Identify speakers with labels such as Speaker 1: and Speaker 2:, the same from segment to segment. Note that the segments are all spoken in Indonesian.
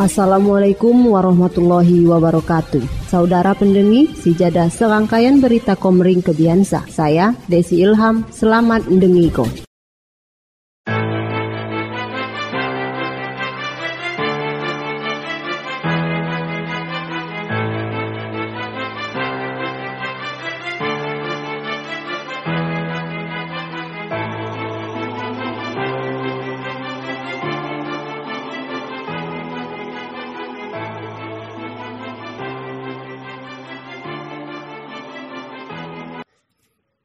Speaker 1: Assalamualaikum warahmatullahi wabarakatuh. Saudara pendengi, sijadah serangkaian berita komering kebiasa. Saya Desi Ilham, selamat mendengiko.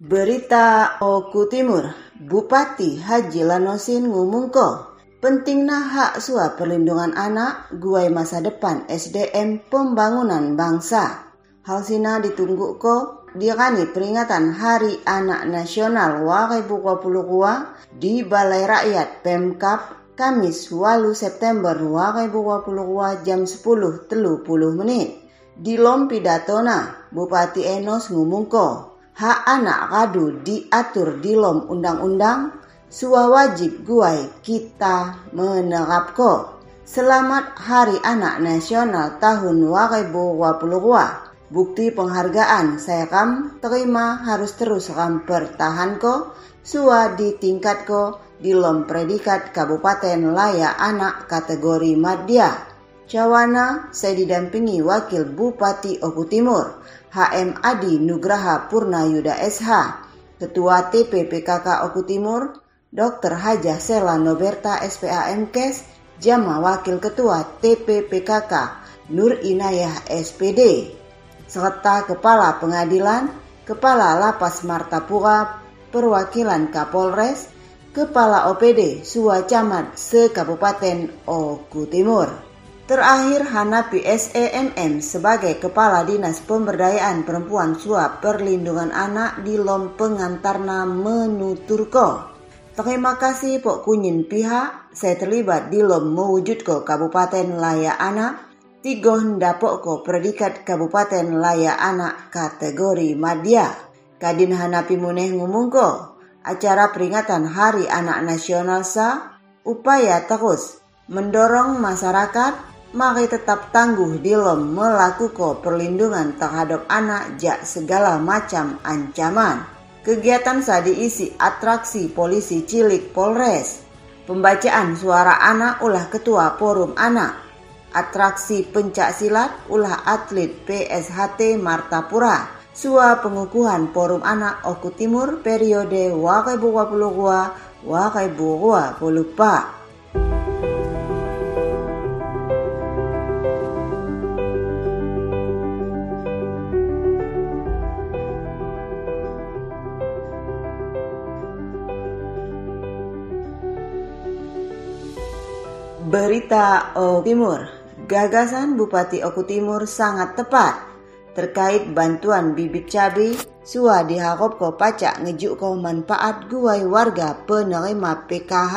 Speaker 2: Berita Oku Timur, Bupati Haji Lanosin ngumungko pentingna hak suap perlindungan anak guai masa depan SDM pembangunan bangsa. Hal sina ditunggu ko dirani peringatan Hari Anak Nasional 2022 di Balai Rakyat Pemkap Kamis 8 September 2022 jam 10.30 menit. Di Lompidatona, Bupati Enos ngumungko hak anak kadu diatur di lom undang-undang suah wajib guai kita menerapko. Selamat Hari Anak Nasional tahun 2022. Bukti penghargaan saya kam terima harus terus kam pertahan ko suah di tingkat ko di lom predikat Kabupaten Layak Anak kategori Madya. Cawana saya didampingi Wakil Bupati Oku Timur, HM Adi Nugraha Purna Yuda SH, Ketua TPPKK Oku Timur, Dr. Hajah Sela Noberta SPA MKes, Jama Wakil Ketua TPPKK Nur Inayah SPD, serta Kepala Pengadilan, Kepala Lapas Martapura, Perwakilan Kapolres, Kepala OPD Suwa Camat se-Kabupaten Oku Timur. Terakhir Hanapi SEMM sebagai Kepala Dinas Pemberdayaan Perempuan Suap Perlindungan Anak di Lom Pengantarna menuturko. Terima kasih Pok Kunyin pihak saya terlibat di Lom mewujudko Kabupaten Laya Anak tigo ndapok ko predikat Kabupaten Laya Anak kategori Madya. Kadin Hanapi Muneh ngumungko acara peringatan Hari Anak Nasional sa upaya terus mendorong masyarakat mari tetap tangguh di dilem melakukan perlindungan terhadap anak jak segala macam ancaman. Kegiatan saya diisi atraksi polisi cilik Polres, pembacaan suara anak ulah ketua forum anak, atraksi pencak silat ulah atlet PSHT Martapura, sua pengukuhan forum anak Oku Timur periode 2022 2024. Berita Oku Timur, gagasan Bupati Oku Timur sangat tepat terkait bantuan bibit cabai sua diharap ko pacak ngejuk ko manfaat guai warga penerima PKH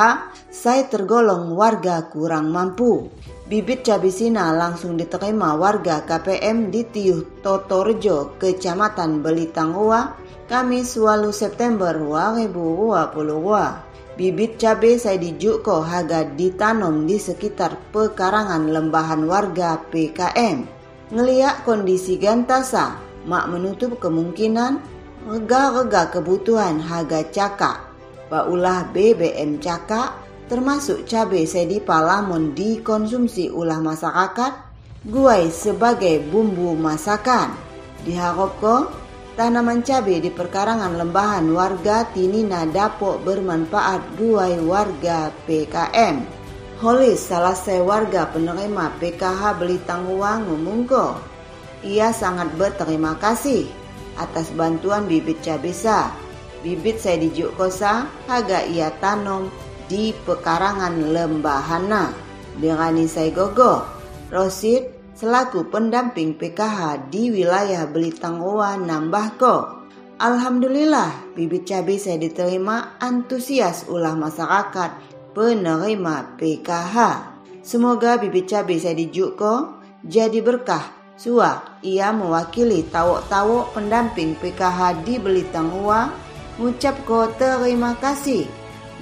Speaker 2: saya tergolong warga kurang mampu. Bibit cabai sina langsung diterima warga KPM di Tiuh Totorjo, Kecamatan Belitangua, Kamis 8 September 2022. Bibit cabai saya dijuko harga ditanam di sekitar pekarangan lembahan warga PKM. Ngeliat kondisi gantasa, mak menutup kemungkinan rega-rega kebutuhan harga cakak. Baulah BBM cakak termasuk cabai saya di Palamon dikonsumsi ulah masyarakat guai sebagai bumbu masakan. Diharapkan Tanaman cabai di perkarangan lembahan warga Tinina dapok bermanfaat buai warga PKM. Holis salah saya warga penerima PKH beli tangguang memungko. Ia sangat berterima kasih atas bantuan bibit cabisa. Bibit saya dijuk kosa, haga ia tanam di pekarangan lembahana. Dengan saya gogo, Rosid selaku pendamping PKH di wilayah Belitang Owa nambah ko. Alhamdulillah, bibit cabai saya diterima antusias ulah masyarakat penerima PKH. Semoga bibit cabai saya dijuk ko jadi berkah Sua, ia mewakili tawok-tawok pendamping PKH di Belitang Uwa, ngucap ko terima kasih.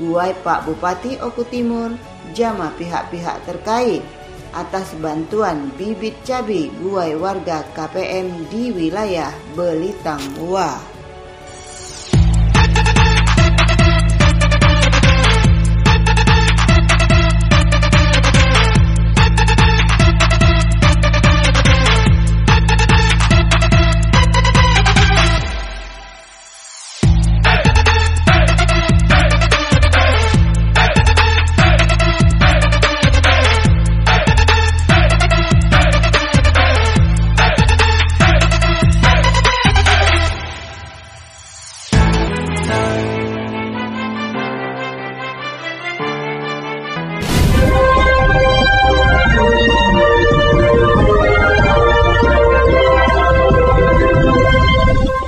Speaker 2: Guai Pak Bupati Oku Timur, jama pihak-pihak terkait atas bantuan bibit cabai guai warga KPM di wilayah Belitang Uwa.